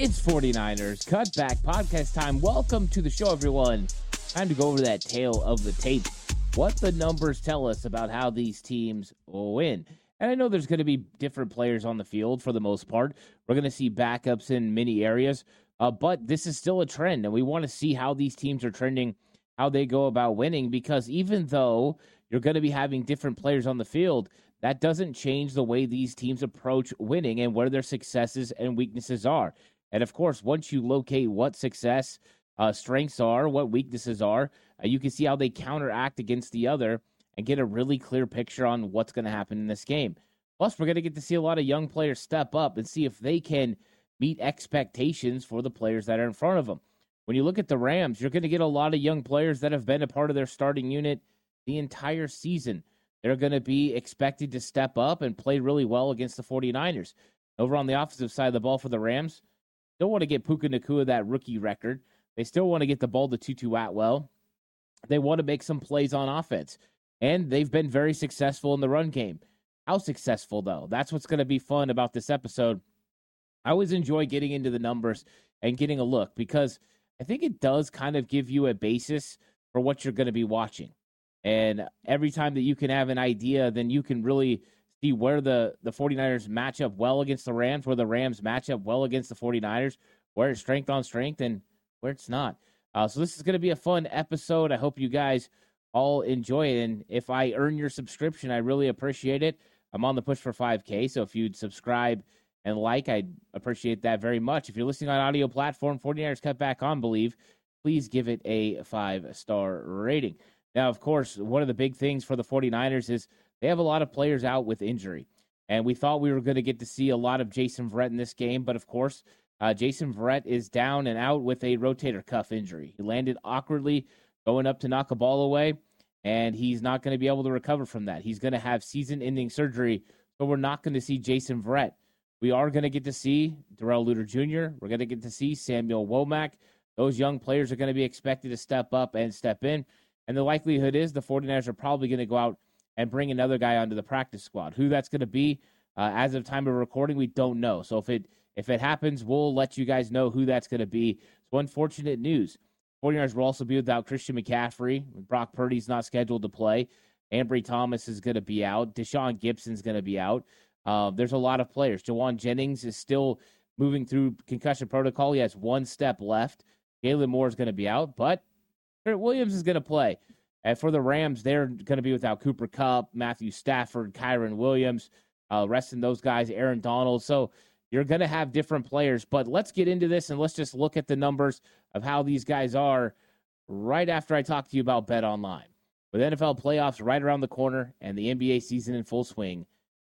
It's 49ers Cutback Podcast time. Welcome to the show, everyone. Time to go over that tale of the tape. What the numbers tell us about how these teams win. And I know there's going to be different players on the field for the most part. We're going to see backups in many areas, uh, but this is still a trend, and we want to see how these teams are trending, how they go about winning, because even though you're going to be having different players on the field, that doesn't change the way these teams approach winning and where their successes and weaknesses are. And of course, once you locate what success uh, strengths are, what weaknesses are, uh, you can see how they counteract against the other and get a really clear picture on what's going to happen in this game. Plus, we're going to get to see a lot of young players step up and see if they can meet expectations for the players that are in front of them. When you look at the Rams, you're going to get a lot of young players that have been a part of their starting unit the entire season. They're going to be expected to step up and play really well against the 49ers. Over on the offensive side of the ball for the Rams, Still want to get Puka Nacua that rookie record. They still want to get the ball to Tutu Atwell. They want to make some plays on offense. And they've been very successful in the run game. How successful, though? That's what's going to be fun about this episode. I always enjoy getting into the numbers and getting a look because I think it does kind of give you a basis for what you're going to be watching. And every time that you can have an idea, then you can really see where the, the 49ers match up well against the Rams, where the Rams match up well against the 49ers, where it's strength on strength and where it's not. Uh, so this is going to be a fun episode. I hope you guys all enjoy it. And if I earn your subscription, I really appreciate it. I'm on the push for 5K. So if you'd subscribe and like, I'd appreciate that very much. If you're listening on audio platform, 49ers cut back on Bleav, please give it a five star rating. Now, of course, one of the big things for the 49ers is they have a lot of players out with injury. And we thought we were going to get to see a lot of Jason Verrett in this game, but of course, uh, Jason Verrett is down and out with a rotator cuff injury. He landed awkwardly going up to knock a ball away, and he's not going to be able to recover from that. He's going to have season ending surgery, so we're not going to see Jason Verrett. We are going to get to see Darrell Luter Jr., we're going to get to see Samuel Womack. Those young players are going to be expected to step up and step in. And the likelihood is the 49ers are probably going to go out and bring another guy onto the practice squad. Who that's going to be, uh, as of time of recording, we don't know. So if it if it happens, we'll let you guys know who that's going to be. So unfortunate news. 49ers will also be without Christian McCaffrey. Brock Purdy's not scheduled to play. Ambry Thomas is going to be out. Tashaun Gibson's going to be out. Uh, there's a lot of players. Jauan Jennings is still moving through concussion protocol. He has one step left. Jaylon Moore is going to be out, but Kurt Williams is going to play. And for the Rams, they're going to be without Cooper Kupp, Matthew Stafford, Kyren Williams, uh, resting those guys, Aaron Donald. So you're going to have different players. But let's get into this and let's just look at the numbers of how these guys are right after I talk to you about Bet Online. With NFL playoffs right around the corner and the NBA season in full swing,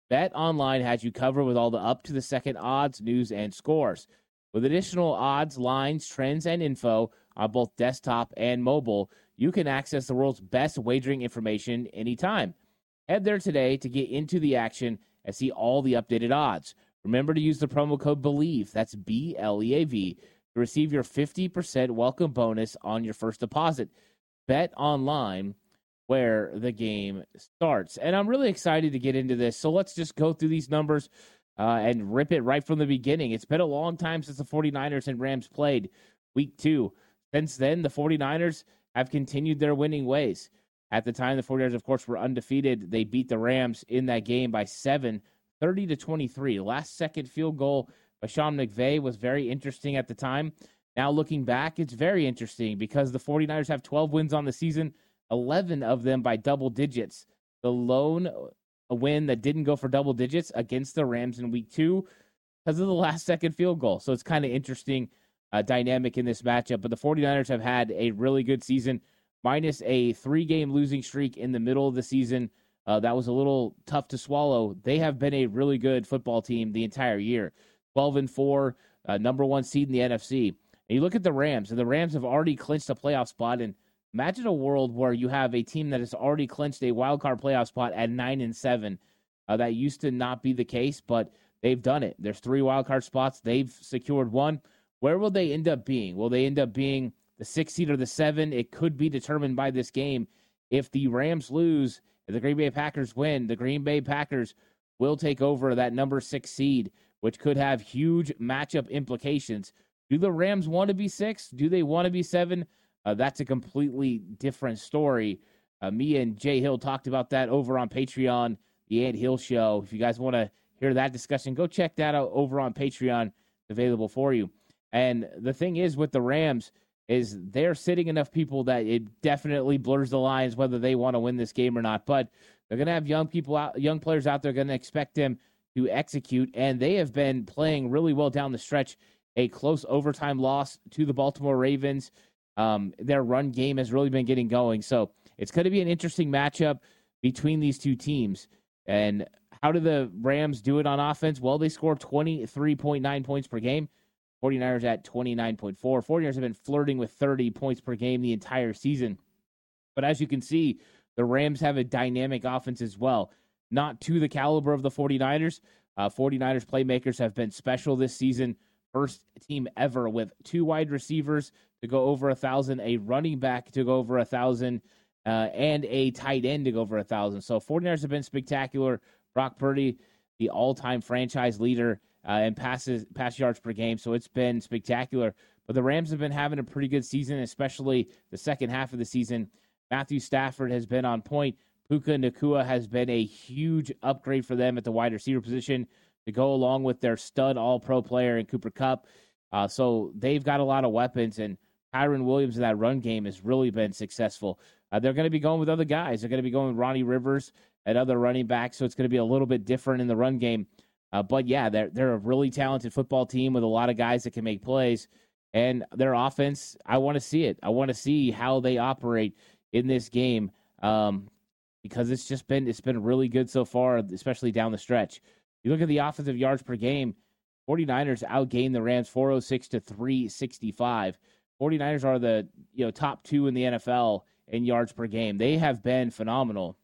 Bet Online has you covered with all the up to the second odds, news, and scores. With additional odds, lines, trends, and info on both desktop and mobile, you can access the world's best wagering information anytime. Head there today to get into the action and see all the updated odds. Remember to use the promo code BLEAV, that's B L E A V, to receive your 50% welcome bonus on your first deposit. Bet online where the game starts. And I'm really excited to get into this. So let's just go through these numbers uh, and rip it right from the beginning. It's been a long time since the 49ers and Rams played week two. Since then, the 49ers have continued their winning ways. At the time, the 49ers, of course, were undefeated. They beat the Rams in that game by seven, 30 to 23. Last second field goal by Sean McVay was very interesting at the time. Now, looking back, it's very interesting because the 49ers have 12 wins on the season, 11 of them by double digits. The lone a win that didn't go for double digits against the Rams in week two because of the last second field goal. So it's kind of interesting uh, dynamic in this matchup. But the 49ers have had a really good season, minus a three game losing streak in the middle of the season. Uh, that was a little tough to swallow. They have been a really good football team the entire year 12 and 4, uh, number one seed in the NFC. And you look at the Rams, and the Rams have already clinched a playoff spot. And imagine a world where you have a team that has already clinched a wild card playoff spot at nine and seven. Uh, that used to not be the case, but they've done it. There's three wild card spots. They've secured one. Where will they end up being? Will they end up being the six seed or the seven? It could be determined by this game. If the Rams lose, the Green Bay Packers win, the Green Bay Packers will take over that number six seed, which could have huge matchup implications. Do the Rams want to be six? Do they want to be seven? Uh, that's a completely different story. Uh, me and Jay Hill talked about that over on Patreon, the Ant Hill Show. If you guys want to hear that discussion, go check that out over on Patreon. available for you. And the thing is with the Rams is they're sitting enough people that it definitely blurs the lines whether they want to win this game or not. But they're going to have young people out, young players out there going to expect them to execute, and they have been playing really well down the stretch. A close overtime loss to the Baltimore Ravens. Um, their run game has really been getting going, so it's going to be an interesting matchup between these two teams. And how do the Rams do it on offense? Well, they score 23.9 points per game. 49ers at 29.4. 49ers have been flirting with 30 points per game the entire season. But as you can see, the Rams have a dynamic offense as well. Not to the caliber of the 49ers. Uh, 49ers playmakers have been special this season. First team ever with two wide receivers to go over a thousand, a running back to go over a thousand, uh, and a tight end to go over a thousand. So 49ers have been spectacular. Brock Purdy, the all-time franchise leader uh, and passes pass yards per game. So it's been spectacular. But the Rams have been having a pretty good season, especially the second half of the season. Matthew Stafford has been on point. Puka Nacua has been a huge upgrade for them at the wide receiver position to go along with their stud all pro player in Cooper Kupp. Uh, so they've got a lot of weapons, and Kyren Williams in that run game has really been successful. Uh, they're going to be going with other guys. They're going to be going with Ronnie Rivers and other running backs, so it's going to be a little bit different in the run game. Uh, but yeah, they're they're a really talented football team with a lot of guys that can make plays, and their offense. I want to see it. I want to see how they operate in this game um, because it's just been it's been really good so far, especially down the stretch. You look at the offensive yards per game. 49ers outgained the Rams 406 to 365. 49ers are the you know top two in the NFL in yards per game. They have been phenomenal.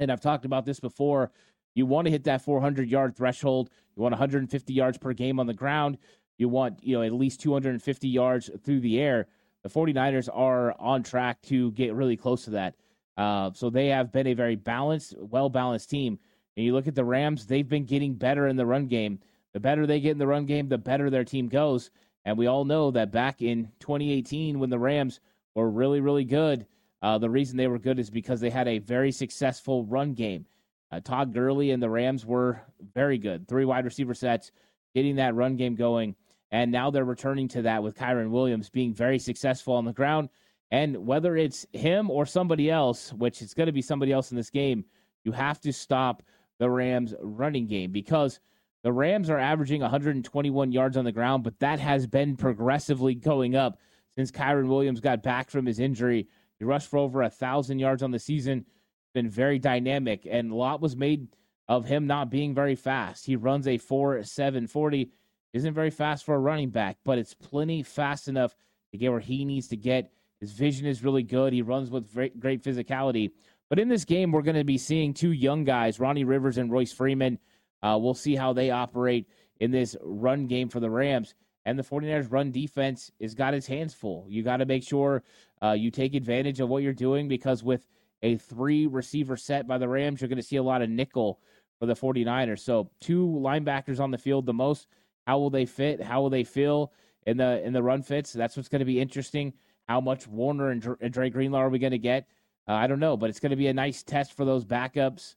And I've talked about this before you want to hit that 400 yard threshold. You want 150 yards per game on the ground. You want, you know, at least 250 yards through the air. The 49ers are on track to get really close to that. Uh, so they have been a very balanced, well balanced team. And you look at the Rams, they've been getting better in the run game. The better they get in the run game, the better their team goes. And we all know that back in 2018, when the Rams were really, really good, uh, the reason they were good is because they had a very successful run game. Uh, Todd Gurley and the Rams were very good. Three wide receiver sets, getting that run game going. And now they're returning to that with Kyren Williams being very successful on the ground. And whether it's him or somebody else, which it's going to be somebody else in this game, you have to stop the Rams' running game because the Rams are averaging 121 yards on the ground, but that has been progressively going up since Kyren Williams got back from his injury. He rushed for over a thousand yards on the season been very dynamic, and a lot was made of him not being very fast. He runs a 4 7 40, isn't very fast for a running back, but it's plenty fast enough to get where he needs to get. His vision is really good. He runs with great physicality. But in this game, we're going to be seeing two young guys, Ronnie Rivers and Royce Freeman. Uh, we'll see how they operate in this run game for the Rams. And the 49ers run defense has got its hands full. You got to make sure uh, you take advantage of what you're doing because with – a three receiver set by the Rams, you're going to see a lot of nickel for the 49ers. So two linebackers on the field the most. How will they fit? How will they feel in the in the run fits? That's what's going to be interesting. How much Warner and, Dre, Dre Greenlaw are we going to get? Uh, I don't know, but it's going to be a nice test for those backups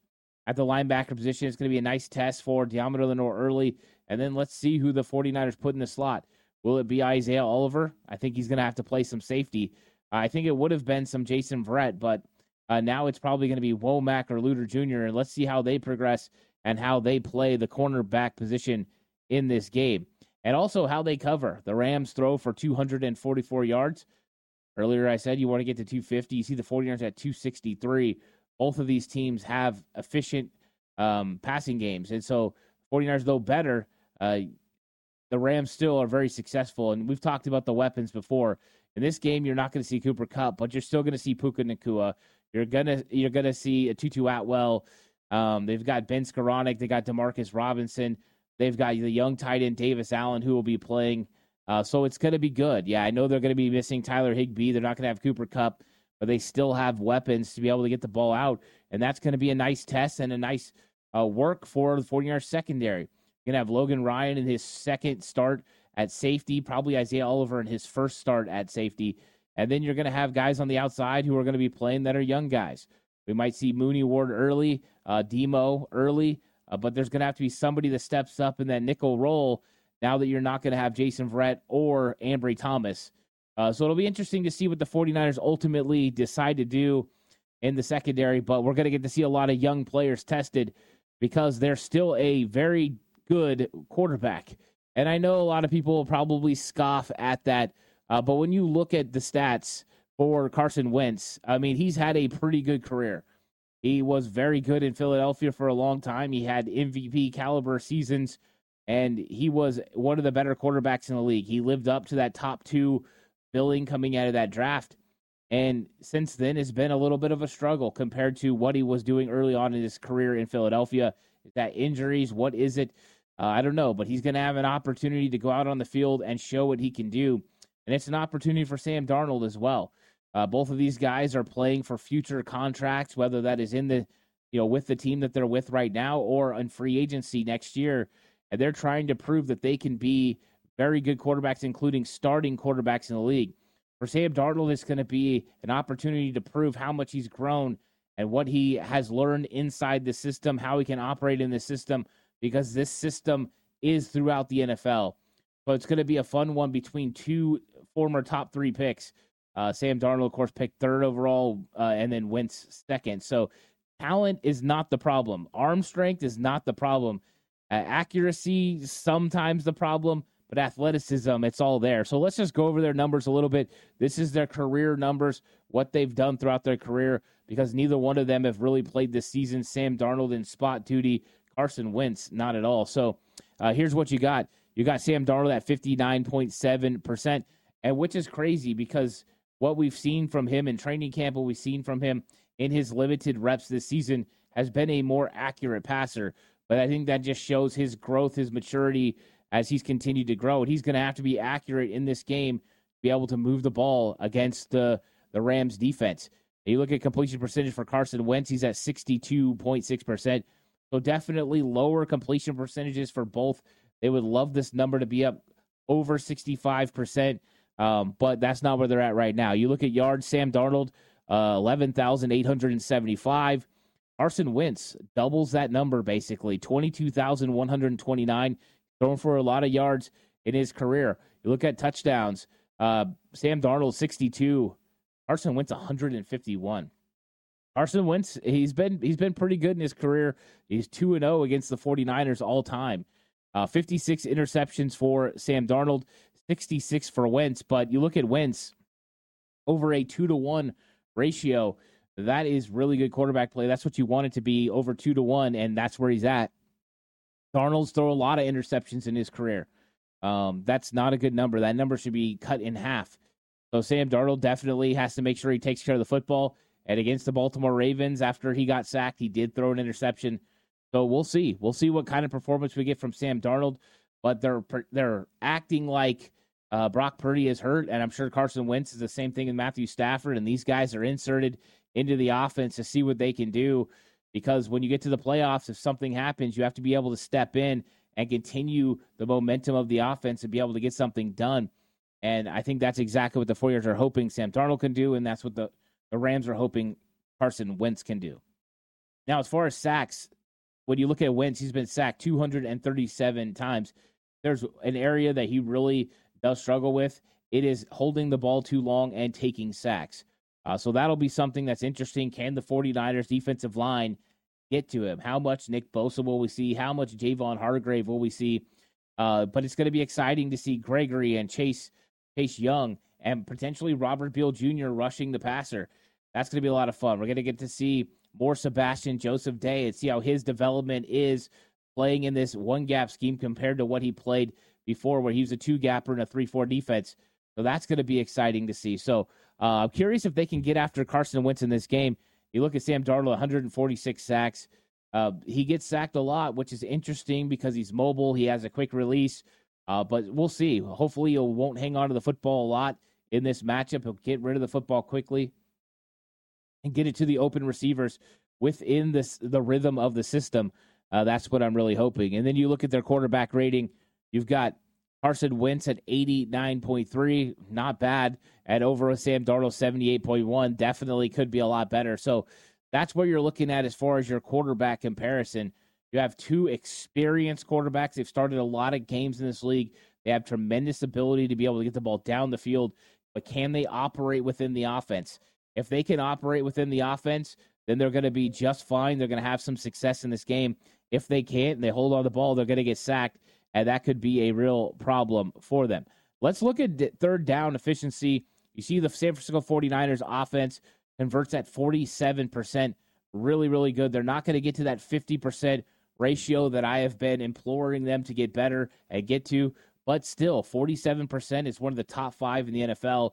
at the linebacker position. It's going to be a nice test for Deommodo Lenoir early. And then let's see who the 49ers put in the slot. Will it be Isaiah Oliver? I think he's going to have to play some safety. I think it would have been some Jason Verrett, but uh, now it's probably going to be Womack or Luter Jr., and let's see how they progress and how they play the cornerback position in this game. And also how they cover. The Rams throw for 244 yards. Earlier, I said you want to get to 250. You see the 49ers at 263. Both of these teams have efficient um, passing games. And so 49ers, though better, uh, the Rams still are very successful. And we've talked about the weapons before. In this game, you're not going to see Cooper Kupp, but you're still going to see Puka Nacua. You're gonna you're gonna see a Tutu Atwell. Um, they've got Ben Skowronek. They got Demarcus Robinson. They've got the young tight end Davis Allen who will be playing. Uh, so it's going to be good. Yeah, I know they're going to be missing Tyler Higbee. They're not going to have Cooper Kupp, but they still have weapons to be able to get the ball out. And that's going to be a nice test and a nice uh, work for the 40 yard secondary. You're going to have Logan Ryan in his second start at safety, probably Isaiah Oliver in his first start at safety. And then you're going to have guys on the outside who are going to be playing that are young guys. We might see Mooney Ward early, uh, Demo early, uh, but there's going to have to be somebody that steps up in that nickel role now that you're not going to have Jason Verrett or Ambry Thomas. Uh, so it'll be interesting to see what the 49ers ultimately decide to do in the secondary, but we're going to get to see a lot of young players tested because they're still a very good quarterback. And I know a lot of people will probably scoff at that, uh, but when you look at the stats for Carson Wentz, I mean, he's had a pretty good career. He was very good in Philadelphia for a long time. He had MVP caliber seasons, and he was one of the better quarterbacks in the league. He lived up to that top two billing coming out of that draft. And since then, it's been a little bit of a struggle compared to what he was doing early on in his career in Philadelphia. That injuries? What is it? Uh, I don't know, but he's going to have an opportunity to go out on the field and show what he can do. And it's an opportunity for Sam Darnold as well. Uh, both of these guys are playing for future contracts, whether that is in the, you know, with the team that they're with right now or on free agency next year. And they're trying to prove that they can be very good quarterbacks, including starting quarterbacks in the league. For Sam Darnold, it's going to be an opportunity to prove how much he's grown and what he has learned inside the system, how he can operate in the system, because this system is throughout the NFL. So it's going to be a fun one between two former top three picks uh, Sam Darnold, of course, picked third overall, uh, and then Wentz second. So talent is not the problem. Arm strength is not the problem. Uh, accuracy sometimes the problem, but athleticism, it's all there. So let's just go over their numbers a little bit. This is their career numbers, what they've done throughout their career, because neither one of them have really played this season. Sam Darnold in spot duty, Carson Wentz, not at all. So uh, here's what you got. You got Sam Darnold at 59.7%, and which is crazy because what we've seen from him in training camp, what we've seen from him in his limited reps this season, has been a more accurate passer. But I think that just shows his growth, his maturity as he's continued to grow. And he's going to have to be accurate in this game to be able to move the ball against the, the Rams defense. You look at completion percentage for Carson Wentz, he's at 62.6%. So definitely lower completion percentages for both. They would love this number to be up over 65%. Um, but that's not where they're at right now. You look at yards, Sam Darnold, uh, 11,875. Carson Wentz doubles that number basically, 22,129, throwing for a lot of yards in his career. You look at touchdowns, uh, Sam Darnold, 62. Carson Wentz, 151. Carson Wentz, he's been he's been pretty good in his career. He's 2 and 0 against the 49ers all time. Uh, 56 interceptions for Sam Darnold, 66 for Wentz. But you look at Wentz over a two to one ratio. That is really good quarterback play. That's what you want it to be over two to one, and that's where he's at. Darnold's throw a lot of interceptions in his career. Um, that's not a good number. That number should be cut in half. So Sam Darnold definitely has to make sure he takes care of the football. And against the Baltimore Ravens, after he got sacked, he did throw an interception. So we'll see. We'll see what kind of performance we get from Sam Darnold. But they're they're acting like uh, Brock Purdy is hurt, and I'm sure Carson Wentz is the same thing with Matthew Stafford. And these guys are inserted into the offense to see what they can do. Because when you get to the playoffs, if something happens, you have to be able to step in and continue the momentum of the offense and be able to get something done. And I think that's exactly what the Foyers are hoping Sam Darnold can do, and that's what the, the Rams are hoping Carson Wentz can do. Now, as far as sacks, when you look at Wentz, he's been sacked 237 times. There's an area that he really does struggle with, it is holding the ball too long and taking sacks. Uh, so that'll be something that's interesting. Can the 49ers defensive line get to him? How much Nick Bosa will we see? How much Javon Hargrave will we see? Uh, but it's going to be exciting to see Gregory and Chase Chase Young and potentially Robert Beal Jr. rushing the passer. That's going to be a lot of fun. We're going to get to see more Sebastian Joseph Day and see how his development is playing in this one gap scheme compared to what he played before, where he was a two gapper and a 3 4 defense. So that's going to be exciting to see. So uh, I'm curious if they can get after Carson Wentz in this game. You look at Sam Darnold, 146 sacks. Uh, he gets sacked a lot, which is interesting because he's mobile. He has a quick release, uh, but we'll see. Hopefully, he won't hang on to the football a lot in this matchup. He'll get rid of the football quickly and get it to the open receivers within this the rhythm of the system. Uh, that's what I'm really hoping. And then you look at their quarterback rating. You've got Carson Wentz at 89.3, not bad. At over Sam Darnold 78.1, definitely could be a lot better. So that's what you're looking at as far as your quarterback comparison. You have two experienced quarterbacks. They've started a lot of games in this league. They have tremendous ability to be able to get the ball down the field, but can they operate within the offense? If they can operate within the offense, then they're going to be just fine. They're going to have some success in this game. If they can't and they hold on the ball, they're going to get sacked, and that could be a real problem for them. Let's look at third down efficiency. You see the San Francisco 49ers offense converts at 47%. Really, really good. They're not going to get to that 50% ratio that I have been imploring them to get better and get to, but still, 47% is one of the top five in the NFL.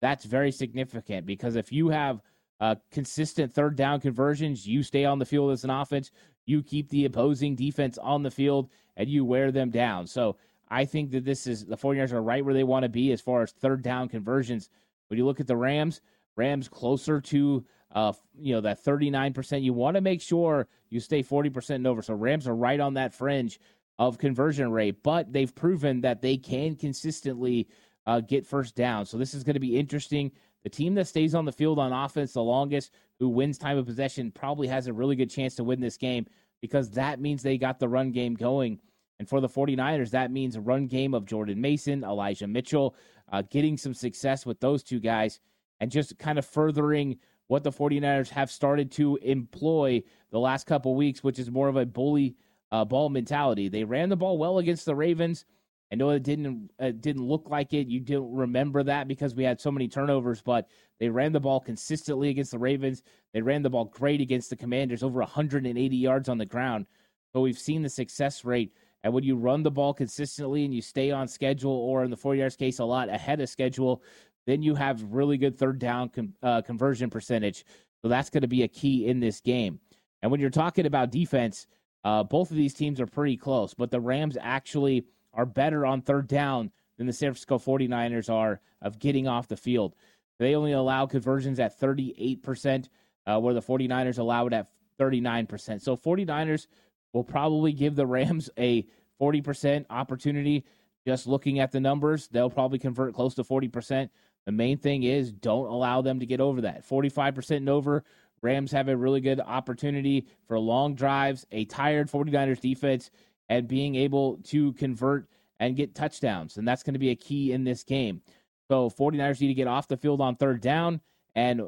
That's very significant because if you have uh, consistent third down conversions, you stay on the field as an offense, you keep the opposing defense on the field, and you wear them down. So I think that this is the 49ers are right where they want to be as far as third down conversions. When you look at the Rams, Rams closer to uh, you know that 39%. You want to make sure you stay 40% and over. So Rams are right on that fringe of conversion rate, but they've proven that they can consistently uh, get first down. So this is going to be interesting. The team that stays on the field on offense the longest, who wins time of possession, probably has a really good chance to win this game because that means they got the run game going. And for the 49ers, that means a run game of Jordan Mason, Elijah Mitchell, uh, getting some success with those two guys and just kind of furthering what the 49ers have started to employ the last couple weeks, which is more of a bully uh, ball mentality. They ran the ball well against the Ravens. I know it didn't it didn't look like it. You didn't remember that because we had so many turnovers, but they ran the ball consistently against the Ravens. They ran the ball great against the Commanders, over 180 yards on the ground. So we've seen the success rate. And when you run the ball consistently and you stay on schedule, or in the 49ers case, a lot ahead of schedule, then you have really good third down com- uh, conversion percentage. So that's going to be a key in this game. And when you're talking about defense, uh, both of these teams are pretty close, but the Rams actually are better on third down than the San Francisco 49ers are of getting off the field. They only allow conversions at 38%, uh, where the 49ers allow it at 39%. So 49ers will probably give the Rams a 40% opportunity. Just looking at the numbers, they'll probably convert close to 40%. The main thing is don't allow them to get over that. 45% and over. Rams have a really good opportunity for long drives, a tired 49ers defense, and being able to convert and get touchdowns. And that's going to be a key in this game. So 49ers need to get off the field on third down and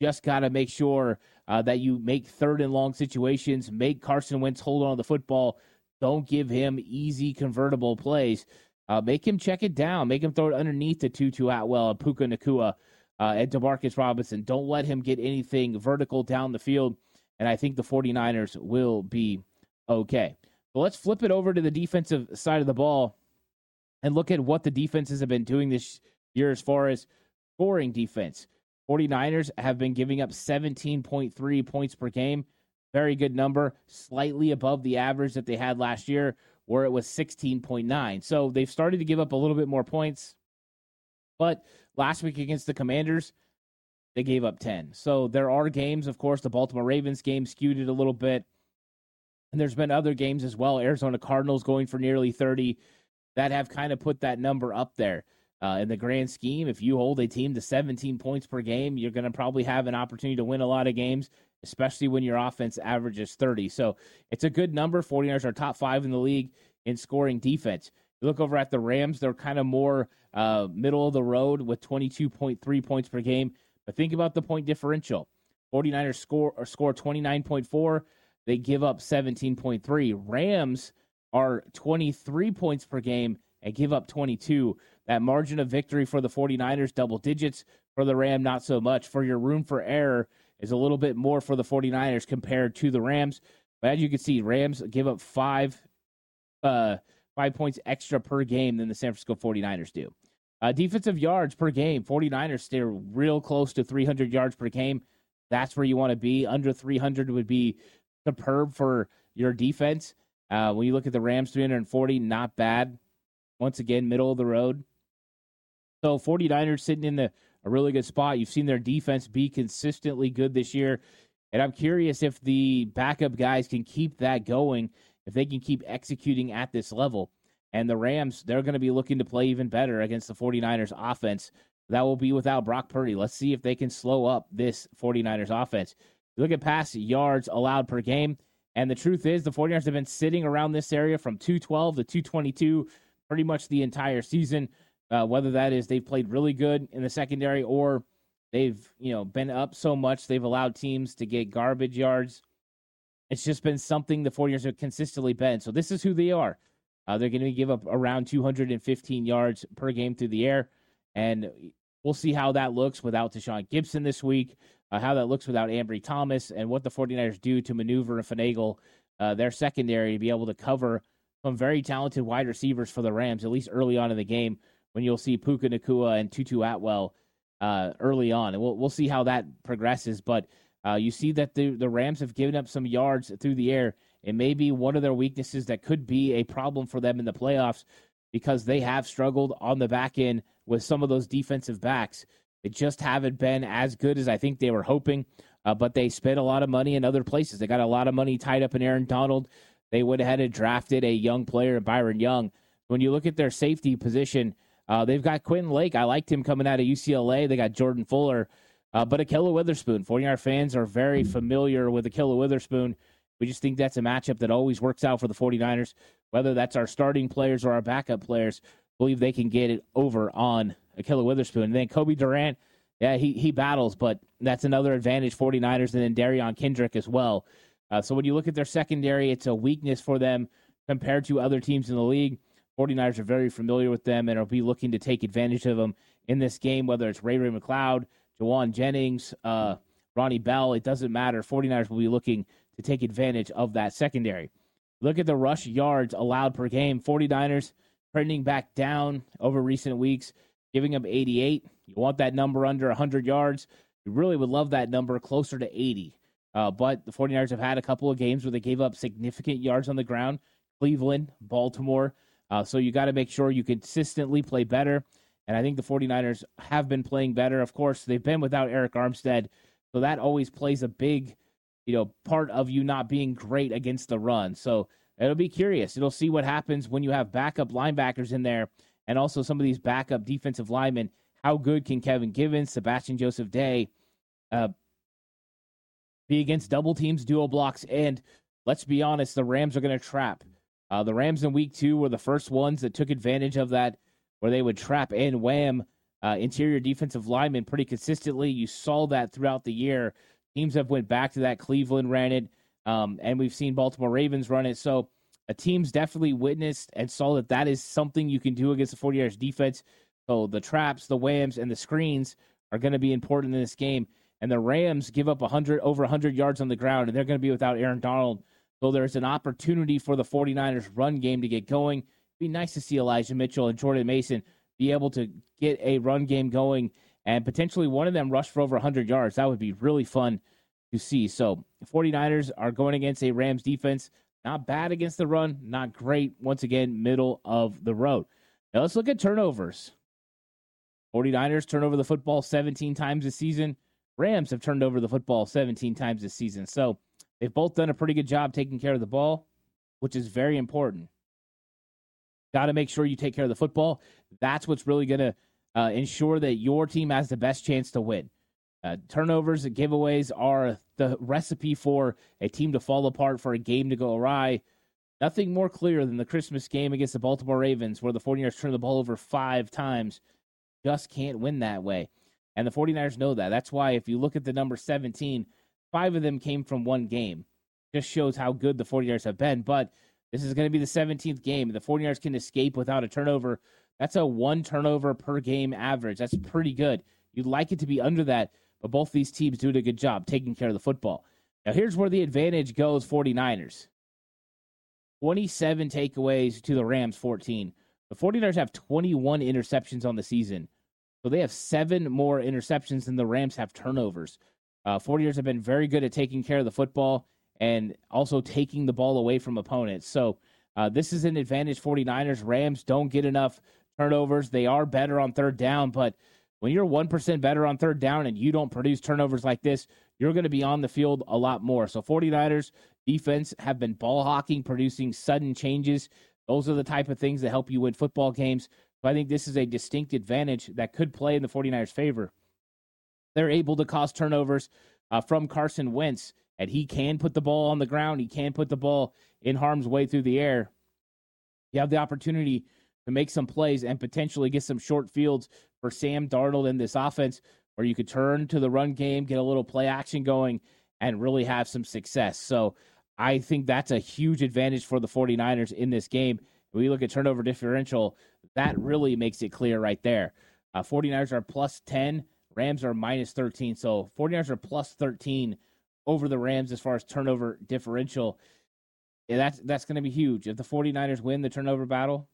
just got to make sure uh, that you make third and long situations, make Carson Wentz hold on to the football. Don't give him easy convertible plays uh, make him check it down. Make him throw it underneath the Tutu Atwell and Puka Nacua uh, and Demarcus Robinson. Don't let him get anything vertical down the field. And I think the 49ers will be okay. So let's flip it over to the defensive side of the ball and look at what the defenses have been doing this year as far as scoring defense. 49ers have been giving up 17.3 points per game. Very good number, slightly above the average that they had last year where it was 16.9. So they've started to give up a little bit more points. But last week against the Commanders, they gave up 10. So there are games, of course, the Baltimore Ravens game skewed it a little bit. And there's been other games as well. Arizona Cardinals going for nearly 30 that have kind of put that number up there. Uh, in the grand scheme, if you hold a team to 17 points per game, you're going to probably have an opportunity to win a lot of games especially when your offense averages 30. So it's a good number. 49ers are top five in the league in scoring defense. You look over at the Rams, they're kind of more uh, middle of the road with 22.3 points per game. But think about the point differential. 49ers score or score 29.4, they give up 17.3. Rams are 23 points per game and give up 22. That margin of victory for the 49ers, double digits. For the Ram, not so much. For your room for error, is a little bit more for the 49ers compared to the Rams. But as you can see, Rams give up five uh, five points extra per game than the San Francisco 49ers do. Uh, defensive yards per game, 49ers stay real close to 300 yards per game. That's where you want to be. Under 300 would be superb for your defense. Uh, when you look at the Rams, 340, not bad. Once again, middle of the road. So 49ers sitting in the, a really good spot. You've seen their defense be consistently good this year. And I'm curious if the backup guys can keep that going, if they can keep executing at this level. And the Rams, they're going to be looking to play even better against the 49ers offense. That will be without Brock Purdy. Let's see if they can slow up this 49ers offense. Look at pass yards allowed per game. And the truth is, the 49ers have been sitting around this area from 212 to 222 pretty much the entire season. Uh, whether that is they've played really good in the secondary or they've you know been up so much they've allowed teams to get garbage yards. It's just been something the 49ers have consistently been. So this is who they are. Uh, they're going to give up around 215 yards per game through the air, and we'll see how that looks without Tashaun Gibson this week. Uh, how that looks without Ambry Thomas, and what the 49ers do to maneuver and finagle uh, their secondary to be able to cover some very talented wide receivers for the Rams, at least early on in the game, when you'll see Puka Nacua and Tutu Atwell uh, early on. And we'll, we'll see how that progresses. But uh, you see that the, the Rams have given up some yards through the air it may be one of their weaknesses that could be a problem for them in the playoffs because they have struggled on the back end with some of those defensive backs. They just haven't been as good as I think they were hoping, uh, but they spent a lot of money in other places. They got a lot of money tied up in Aaron Donald. They went ahead and drafted a young player, Byron Young. When you look at their safety position, uh, they've got Quentin Lake. I liked him coming out of UCLA. They got Jordan Fuller, uh, but Ahkello Witherspoon. Forty 49 fans are very familiar with Ahkello Witherspoon. We just think that's a matchup that always works out for the 49ers. Whether that's our starting players or our backup players, believe they can get it over on Ahkello Witherspoon. And then Cobie Durant, yeah, he, he battles, but that's another advantage 49ers. And then Derion Kendrick as well. Uh, so when you look at their secondary, it's a weakness for them compared to other teams in the league. 49ers are very familiar with them and will be looking to take advantage of them in this game, whether it's Ray Ray McCloud, Jauan Jennings, uh, Ronnie Bell. It doesn't matter. 49ers will be looking to take advantage of that secondary. Look at the rush yards allowed per game. 49ers trending back down over recent weeks, giving up 88. You want that number under 100 yards. You really would love that number closer to 80. Uh, but the 49ers have had a couple of games where they gave up significant yards on the ground. Cleveland, Baltimore. Uh, so you got to make sure you consistently play better. And I think the 49ers have been playing better. Of course, they've been without Arik Armstead. So that always plays a big you know, part of you not being great against the run. So it'll be curious. It'll see what happens when you have backup linebackers in there and also some of these backup defensive linemen. How good can Kevin Givens, Sebastian Joseph Day uh, be against double teams, dual blocks? And let's be honest, the Rams are going to trap. Uh, the Rams in week two were the first ones that took advantage of that, where they would trap and wham uh, interior defensive linemen pretty consistently. You saw that throughout the year Teams have went back to that. Cleveland ran it, um, and we've seen Baltimore Ravens run it. So team's definitely witnessed and saw that that is something you can do against the 49ers defense. So the traps, the whams, and the screens are going to be important in this game. And the Rams give up 100 over 100 yards on the ground, and they're going to be without Aaron Donald. So there's an opportunity for the 49ers run game to get going. It'd be nice to see Elijah Mitchell and Jordan Mason be able to get a run game going and potentially one of them rush for over 100 yards. That would be really fun to see. So, 49ers are going against a Rams defense. Not bad against the run, not great. Once again, middle of the road. Now, let's look at turnovers. 49ers turn over the football 17 times this season. Rams have turned over the football 17 times this season. So, they've both done a pretty good job taking care of the ball, which is very important. Got to make sure you take care of the football. That's what's really going to uh, ensure that your team has the best chance to win. Uh, turnovers and giveaways are the recipe for a team to fall apart, for a game to go awry. Nothing more clear than the Christmas game against the Baltimore Ravens, where the 49ers turned the ball over five times. Just can't win that way. And the 49ers know that. That's why, if you look at the number 17, five of them came from one game. Just shows how good the 49ers have been. But this is going to be the 17th game. The 49ers can escape without a turnover that's a one turnover per game average. That's pretty good. You'd like it to be under that, but both these teams doing a good job taking care of the football. Now, here's where the advantage goes 49ers. 27 takeaways to the Rams 14. The 49ers have 21 interceptions on the season. So they have seven more interceptions than the Rams have turnovers. Uh, 49ers have been very good at taking care of the football and also taking the ball away from opponents. So uh, this is an advantage 49ers. Rams don't get enough turnovers. They are better on third down, but when you're 1% better on third down and you don't produce turnovers like this, you're going to be on the field a lot more. So 49ers defense have been ball hawking, producing sudden changes. Those are the type of things that help you win football games. So I think this is a distinct advantage that could play in the 49ers' favor. They're able to cause turnovers uh, from Carson Wentz, and he can put the ball on the ground. He can put the ball in harm's way through the air. You have the opportunity to make some plays and potentially get some short fields for Sam Darnold in this offense, where you could turn to the run game, get a little play action going, and really have some success. So I think that's a huge advantage for the 49ers in this game. When we look at turnover differential, that really makes it clear right there. Uh, 49ers are plus 10, Rams are minus 13. So 49ers are plus 13 over the Rams as far as turnover differential. Yeah, that's that's going to be huge. If the 49ers win the turnover battle,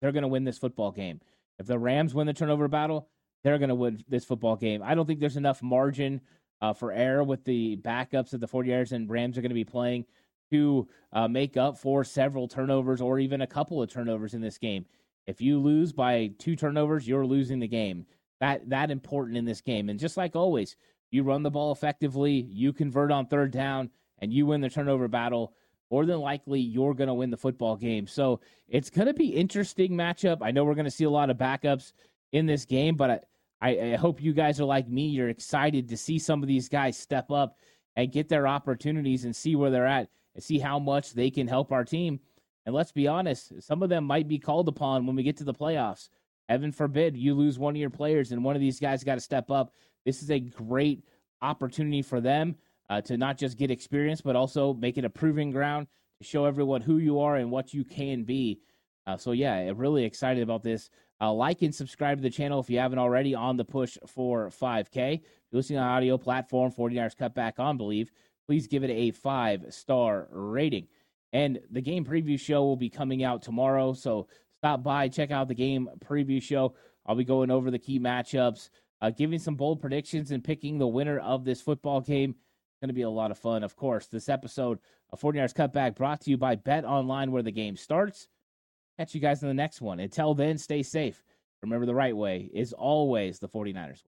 they're going to win this football game. If the Rams win the turnover battle, they're going to win this football game. I don't think there's enough margin uh, for error with the backups that the 49ers and Rams are going to be playing to uh, make up for several turnovers or even a couple of turnovers in this game. If you lose by two turnovers, you're losing the game. That that important in this game. And just like always, you run the ball effectively, you convert on third down, and you win the turnover battle. More than likely, you're going to win the football game. So it's going to be interesting matchup. I know we're going to see a lot of backups in this game, but I, I, hope you guys are like me. You're excited to see some of these guys step up and get their opportunities and see where they're at and see how much they can help our team. And let's be honest, some of them might be called upon when we get to the playoffs. Heaven forbid you lose one of your players and one of these guys got to step up. This is a great opportunity for them uh, to not just get experience, but also make it a proving ground to show everyone who you are and what you can be. Uh, so, yeah, really excited about this. Uh, like and subscribe to the channel if you haven't already on the push for 5K. If you're listening on audio platform, 49ers cut back on Bleav, please give it a five star rating. And the game preview show will be coming out tomorrow. So stop by, check out the game preview show. I'll be going over the key matchups, uh, giving some bold predictions, and picking the winner of this football game. Going to be a lot of fun. Of course, this episode of 49ers Cutback brought to you by Bet Online, where the game starts. Catch you guys in the next one. Until then, stay safe. Remember, the right way is always the 49ers.